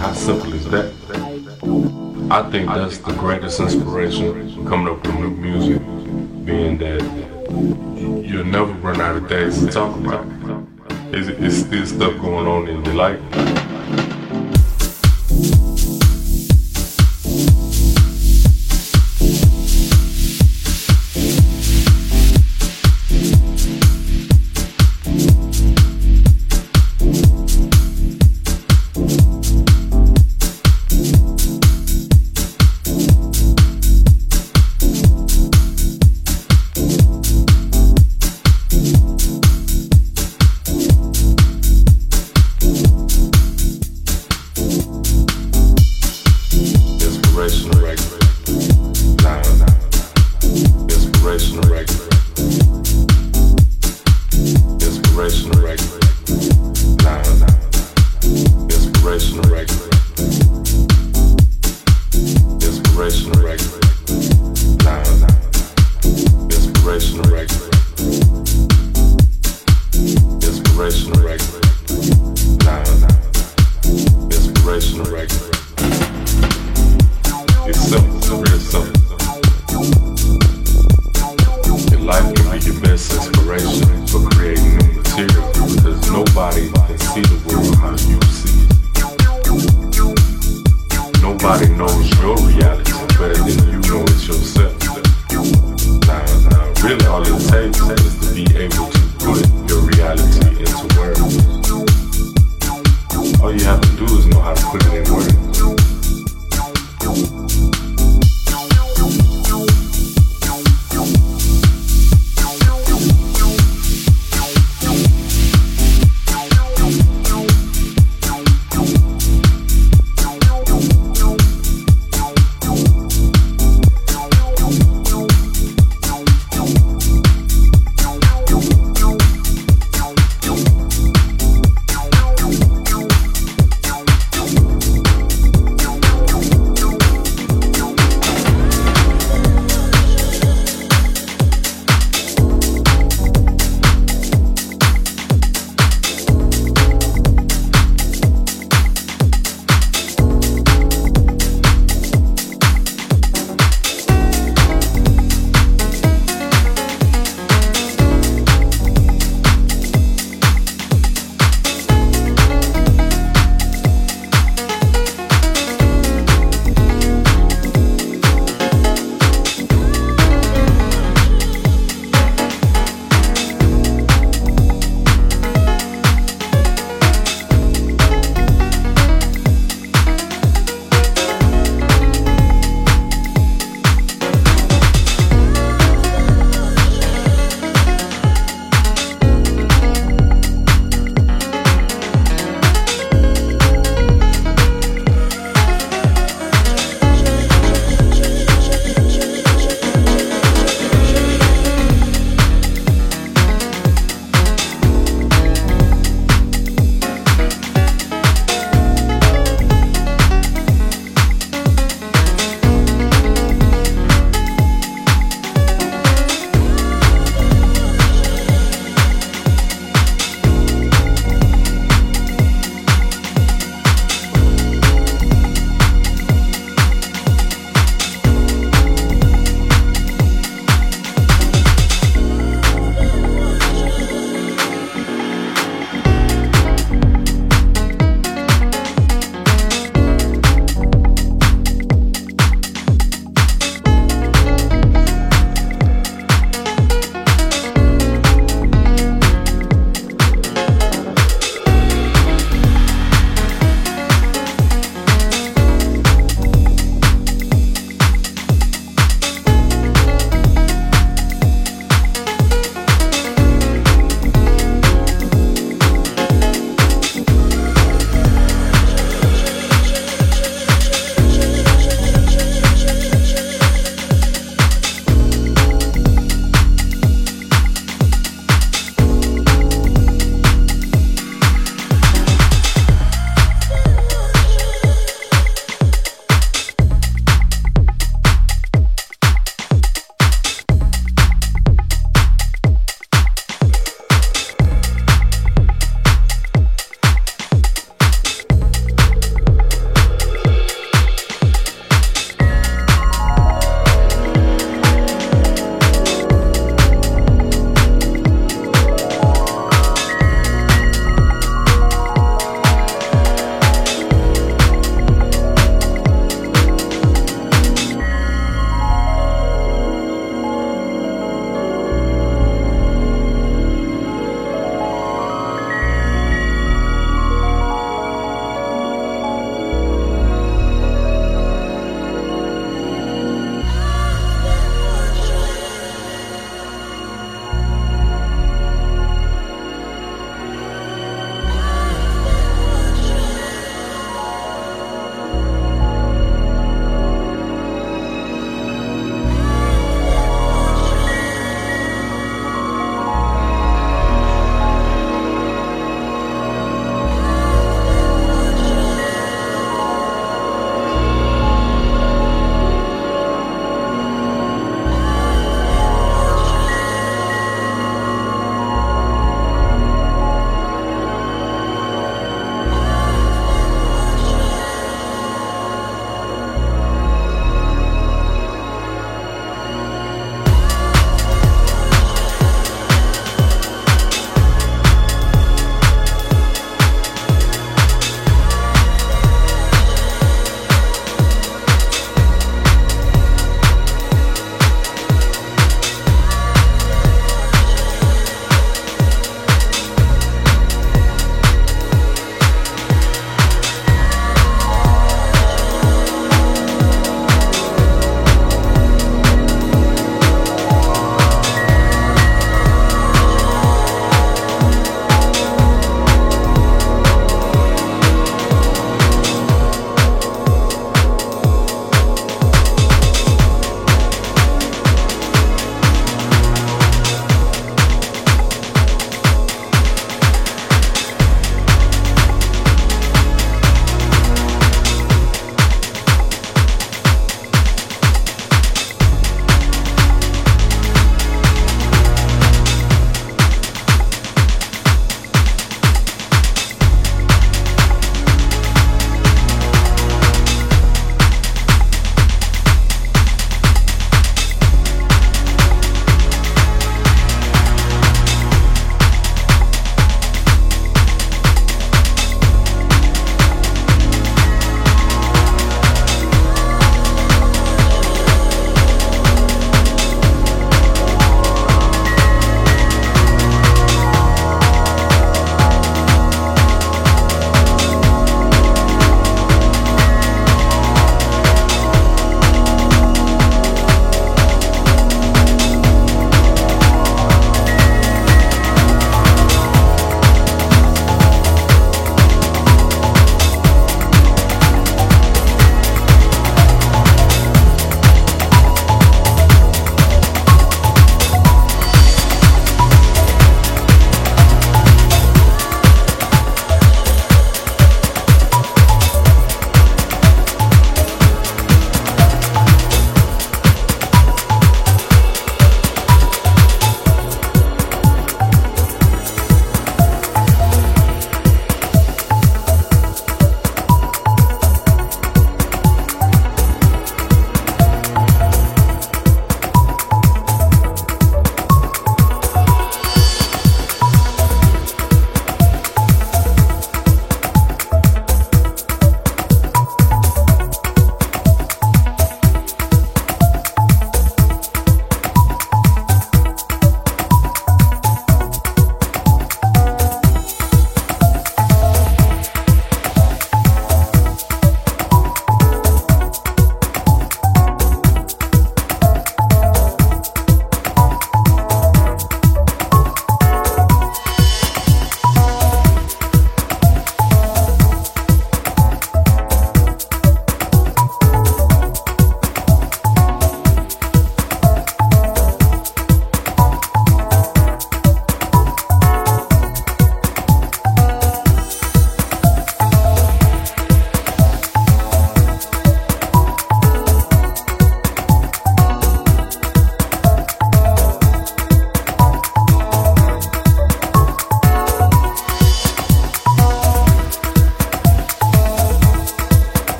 How simple is that? I think that's the greatest inspiration coming up with new music, being that you'll never run out of things to talk about. It's, it's still stuff going on in your life.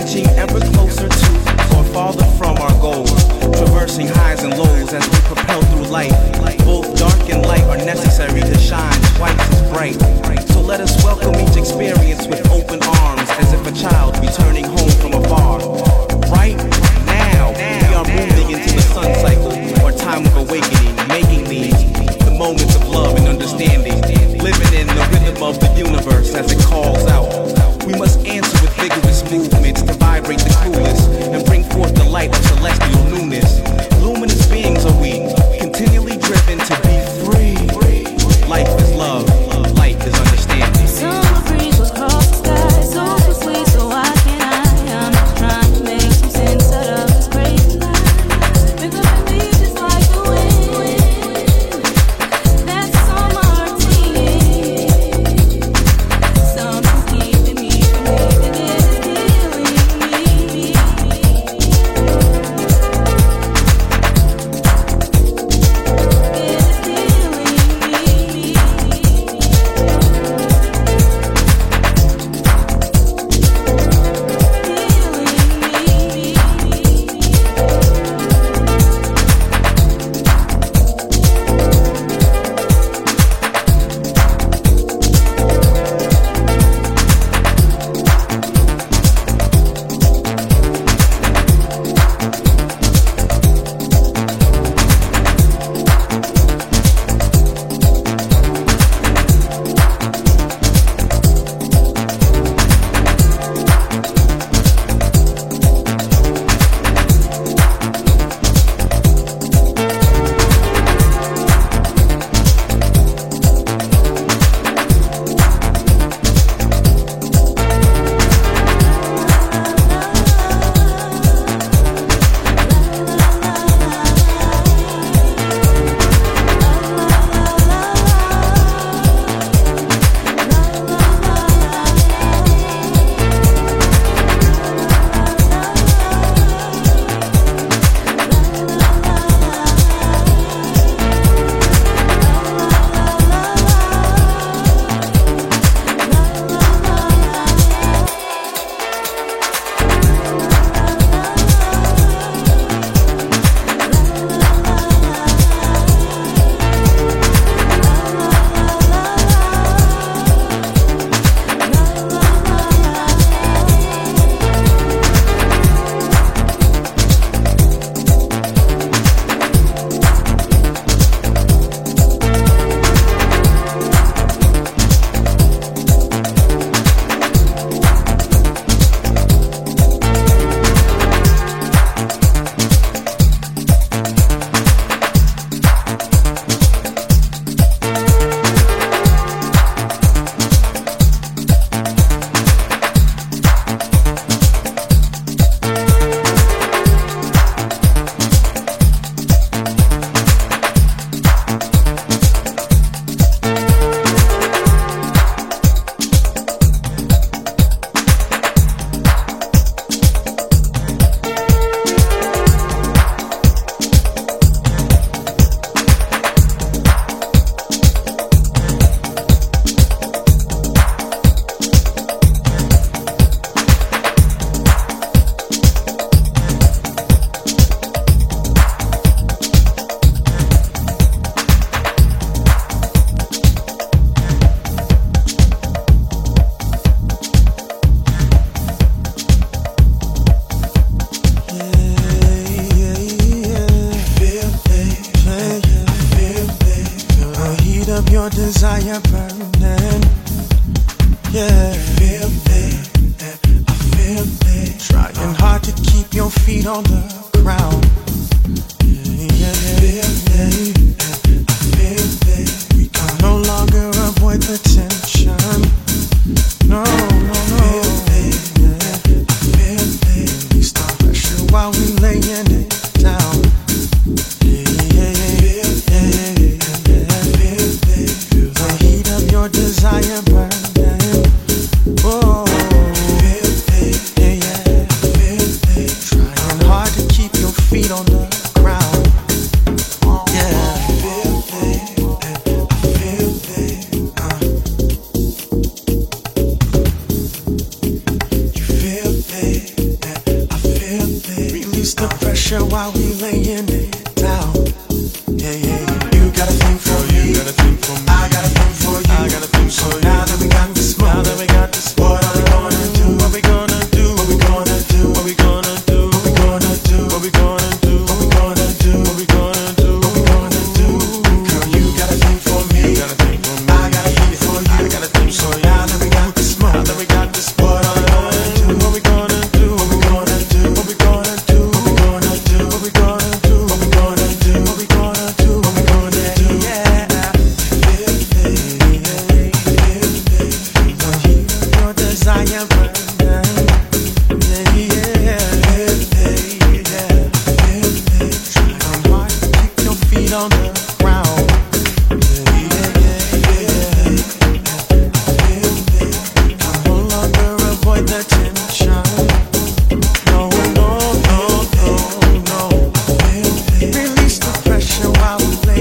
Inching ever closer to or farther from our goals. Traversing highs and lows as we propel through life. Both dark and light are necessary to shine twice as bright. So let us welcome each experience with open arms as if a child returning home from afar. Right now, we are moving into the sun cycle or time of awakening, making these the moments of love and understanding. Living in the rhythm of the universe as it calls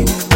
life.